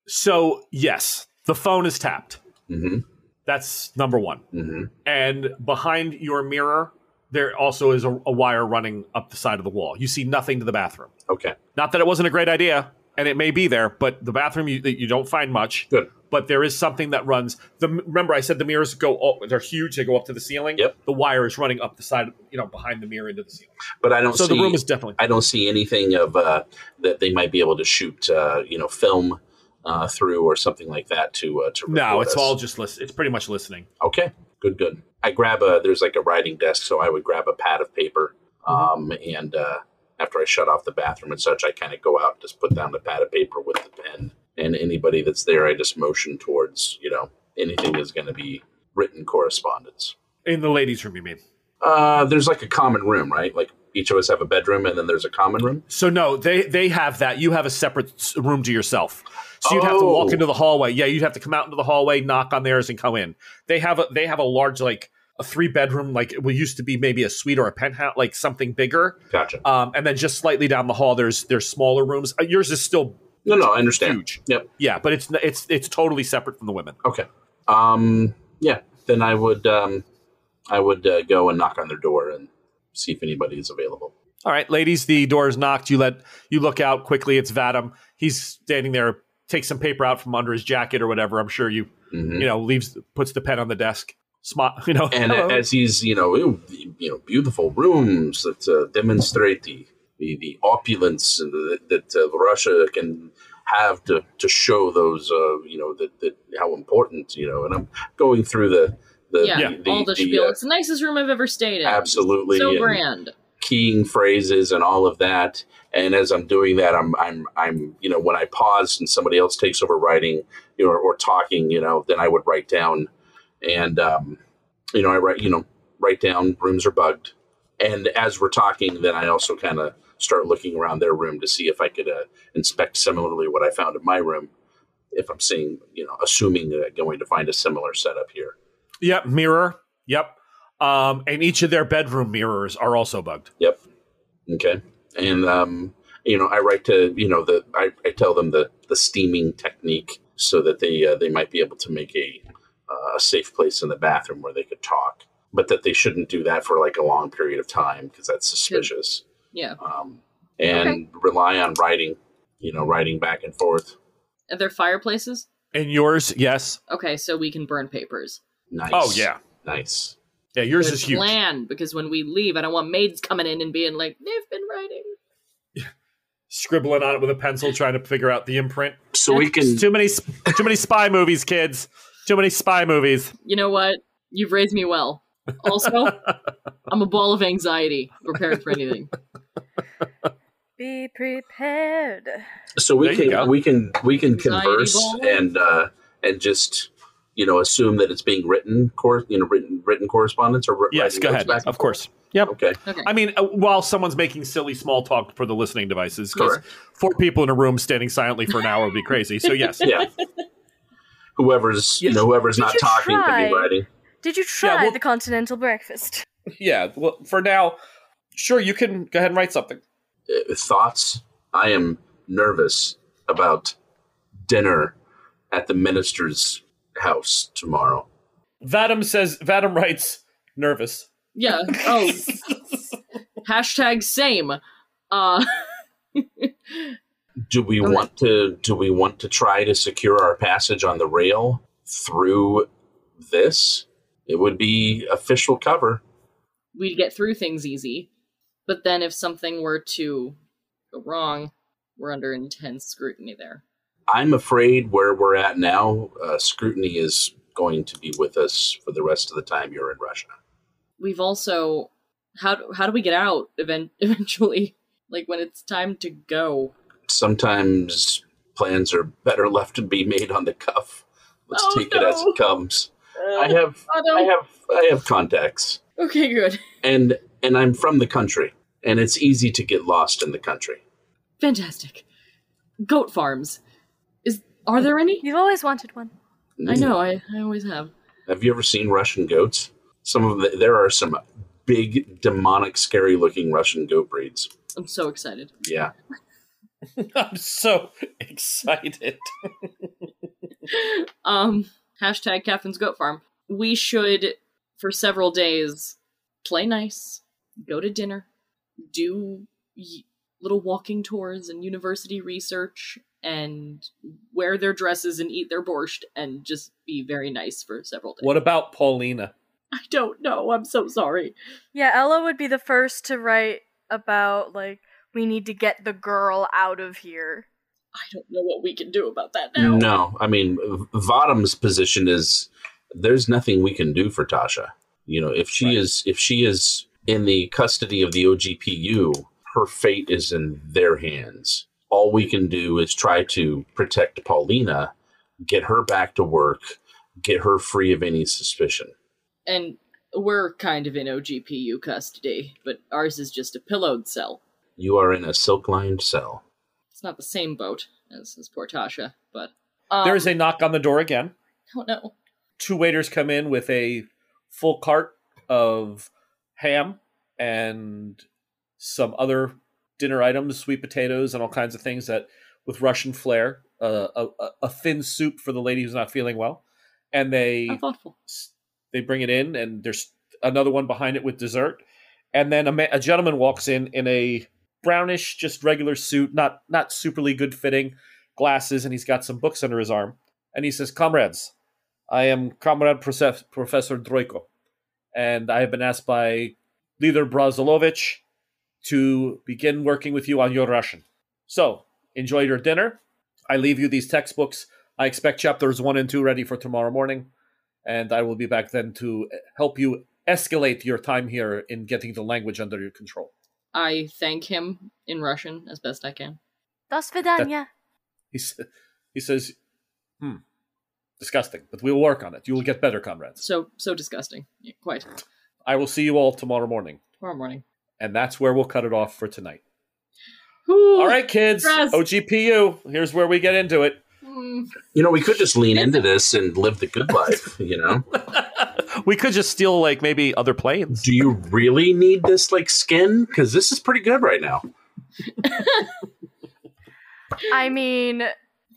So yes, the phone is tapped. Mm-hmm. That's number one. Mm-hmm. And behind your mirror, there also is a, a wire running up the side of the wall. You see nothing to the bathroom. Okay. Not that it wasn't a great idea, and it may be there, but the bathroom you, you don't find much. Good. But there is something that runs. The remember I said the mirrors go. Oh, they're huge. They go up to the ceiling. Yep. The wire is running up the side, you know, behind the mirror into the ceiling. But I don't. So see, the room is definitely. I don't see anything of uh, that they might be able to shoot, uh, you know, film uh, through or something like that to uh, to. No, it's us. all just listen. It's pretty much listening. Okay, good, good. I grab a there's like a writing desk, so I would grab a pad of paper, Mm-hmm. um, and uh, after I shut off the bathroom and such, I kind of go out and just put down the pad of paper with the pen, and anybody that's there, I just motion towards you know anything that's going to be written correspondence. In the ladies' room, you mean? Uh, there's like a common room, right? Like each of us have a bedroom, and then there's a common room. So no, they they have that. You have a separate room to yourself. So you'd have to walk Oh. into the hallway. Yeah, you'd have to come out into the hallway, knock on theirs, and come in. They have a they have a large like a three bedroom like it used to be maybe a suite or a penthouse like something bigger. Gotcha. Um, and then just slightly down the hall, there's there's smaller rooms. Uh, yours is still No, no, I understand. huge. Yep. Yeah, but it's it's it's totally separate from the women. Okay. Um, yeah. Then I would um, I would uh, go and knock on their door and see if anybody is available. All right, ladies, the door is knocked. You let you look out quickly. It's Vadim. He's standing there, takes some paper out from under his jacket or whatever. I'm sure you Mhm. you know leaves puts the pen on the desk. Smart, you know. and hello. as he's you know you you know beautiful rooms that uh, demonstrate the, the the opulence the, that uh, Russia can have to to show those uh, you know that, that how important you know and I'm going through the the yeah, the, the, all the, the, spiel. uh, it's the nicest room I've ever stayed in. Absolutely, so grand. keying phrases and all of that. And as I'm doing that, I'm I'm I'm you know when I pause and somebody else takes over writing you know, or, or talking, you know, then I would write down, and um, you know I write you know write down rooms are bugged, and as we're talking, then I also kind of start looking around their room to see if I could uh, inspect similarly what I found in my room. If I'm seeing, you know, assuming that I'm going to find a similar setup here. Yep, mirror. Yep. Um, and each of their bedroom mirrors are also bugged. Yep. Okay. And um, you know, I write to you know the I, I tell them the the steaming technique so that they uh, they might be able to make a uh, a safe place in the bathroom where they could talk, but that they shouldn't do that for like a long period of time because that's suspicious. Yeah. Um, and rely on writing, you know, writing back and forth. Are there fireplaces? And yours, yes. Okay, so we can burn papers. Nice. Oh yeah, Nice. yeah. Yours Good is huge. plan, because when we leave, I don't want maids coming in and being like, they've been writing. Scribbling on it with a pencil, trying to figure out the imprint. So we can It's too many, too many spy movies, kids. Too many spy movies. You know what? You've raised me well. Also, I'm a ball of anxiety, prepared for anything. Be prepared. so we There can go. we can we can Anxiety converse ball. and uh and just you know assume that it's being written cor- you know written written correspondence or Yes, go ahead. back Of course. Yep. okay Okay. I mean, uh, while someone's making silly small talk for the listening devices, because four people in a room standing silently for an hour would be crazy. So yes, yeah whoever's you know whoever's Did not you talking can try? be writing Did you try well- the continental breakfast? yeah. Well, for now, sure, you can go ahead and write something. uh, thoughts i am nervous about dinner at the minister's house tomorrow Vadim says. Vadim writes nervous. Yeah. Oh. Hashtag same. Uh, do we want to do we want to try to secure our passage on the rail through this it would be official cover we'd get through things easy. But then if something were to go wrong, we're under intense scrutiny there. i'm afraid where we're at now uh, scrutiny is going to be with us for the rest of the time you're in russia We've also how do, how do we get out event, eventually? Like when it's time to go. sometimes plans are better left to be made on the cuff. Let's Oh, take it as it comes. Uh, I have no. I have I have contacts. Okay, good. And and I'm from the country. And it's easy to get lost in the country. Fantastic. Goat farms. Is are there any? You've always wanted one. I know. I, I always have. Have you ever seen Russian goats? Some of the, there are some big, demonic, scary looking Russian goat breeds. I'm so excited. Yeah. I'm so excited. um, hashtag Catherine's Goat Farm. We should, for several days, play nice, go to dinner, do y- little walking tours and university research, and wear their dresses and eat their borscht, and just be very nice for several days. What about Paulina? I don't know. I'm so sorry. Yeah, Ella would be the first to write about like we need to get the girl out of here. I don't know what we can do about that now. No, I mean, Vadim's position is there's nothing we can do for Tasha. You know, if she Right. is if she is in the custody of the OGPU, her fate is in their hands. All we can do is try to protect Paulina, get her back to work, get her free of any suspicion. And we're kind of in OGPU custody, but ours is just a pillowed cell. You are in a silk lined cell. It's not the same boat as, as poor Tasha, but um, There is a knock on the door again. oh no. Two waiters come in with a full cart of ham and some other dinner items, sweet potatoes, and all kinds of things that with Russian flair. Uh, a, a- thin soup for the lady who's not feeling well, and they they bring it in, and there's another one behind it with dessert, and then a, ma- a gentleman walks in in a brownish, just regular suit, not not superly good fitting, glasses, and he's got some books under his arm, and he says, "Comrades, I am Comrade Profe- Professor Droiko, and I have been asked by Leader Brazilovich to begin working with you on your Russian. So enjoy your dinner. I leave you these textbooks. I expect chapters one and two ready for tomorrow morning and I will be back then to help you escalate your time here in getting the language under your control. I thank him in Russian as best I can. До свидания. He, s- he says, hmm, disgusting, but we will work on it. You will get better, comrades. So so disgusting. Yeah, quite. I will see you all tomorrow morning. Tomorrow morning. And that's where we'll cut it off for tonight. Whew. All right, kids, Stress. OGPU, here's where we get into it. Mm, You know, we could just lean into this and live the good life, you know? we could just steal like maybe other planes. Do you really need this like skin? Because this is pretty good right now. I mean,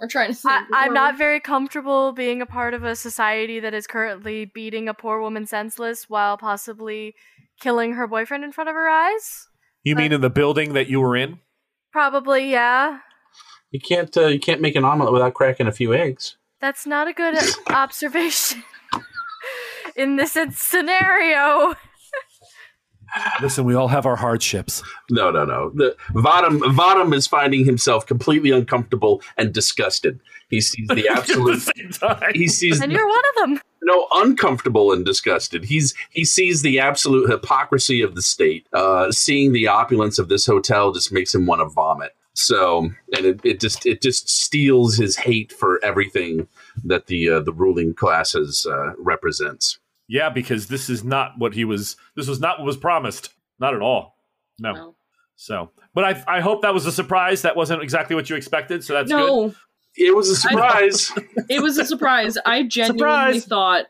we're trying to think. I, I'm not very comfortable being a part of a society that is currently beating a poor woman senseless while possibly killing her boyfriend in front of her eyes. You mean in the building that you were in? Probably, yeah. You can't uh, you can't make an omelet without cracking a few eggs. That's not a good observation in this scenario. Listen, we all have our hardships. No, no, no. The Vadim Vadim is finding himself completely uncomfortable and disgusted. He sees the absolute. Same time. he sees And you're one of them. no uncomfortable and disgusted. He's he sees the absolute hypocrisy of the state. Uh, seeing the opulence of this hotel just makes him want to vomit. So, and it, it just it just steals his hate for everything that the uh, the ruling classes uh, represents. Yeah, because this is not what he was. This was not what was promised. Not at all. No. No. So, but I, I hope that was a surprise. That wasn't exactly what you expected. So that's good. no, It was a surprise. it was a surprise. I genuinely Surprise. thought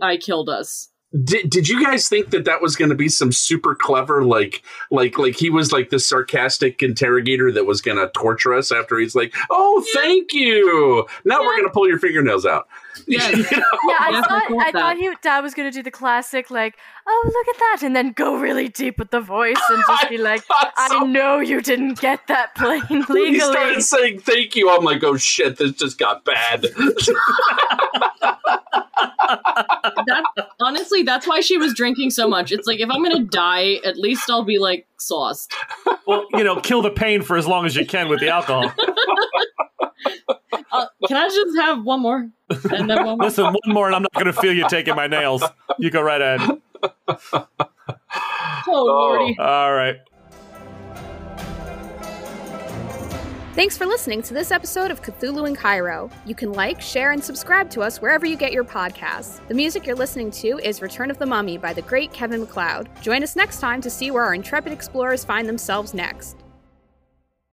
I killed us. Did, did you guys think that that was going to be some super clever like like like he was like the sarcastic interrogator that was going to torture us after he's like oh thank you now we're going to pull your fingernails out Yes. You know? Yeah, I Yes, thought thought I thought he dad was gonna do the classic like, oh look at that, and then go really deep with the voice and just be like, I So- know you didn't get that plane when he started saying thank you I'm like oh shit this just got bad That honestly, that's why she was drinking so much. It's like if I'm gonna die, at least I'll be like sauced. Well, you know, kill the pain for as long as you can with the alcohol. Uh, can I just have one more? And then one more. Listen, one more, and I'm not going to feel you taking my nails. You go right ahead. Oh, Lordy. All right. Thanks for listening to this episode of Cthulhu in Cairo. You can like, share, and subscribe to us wherever you get your podcasts. The music you're listening to is Return of the Mummy by the great Kevin MacLeod. Join us next time to see where our intrepid explorers find themselves next.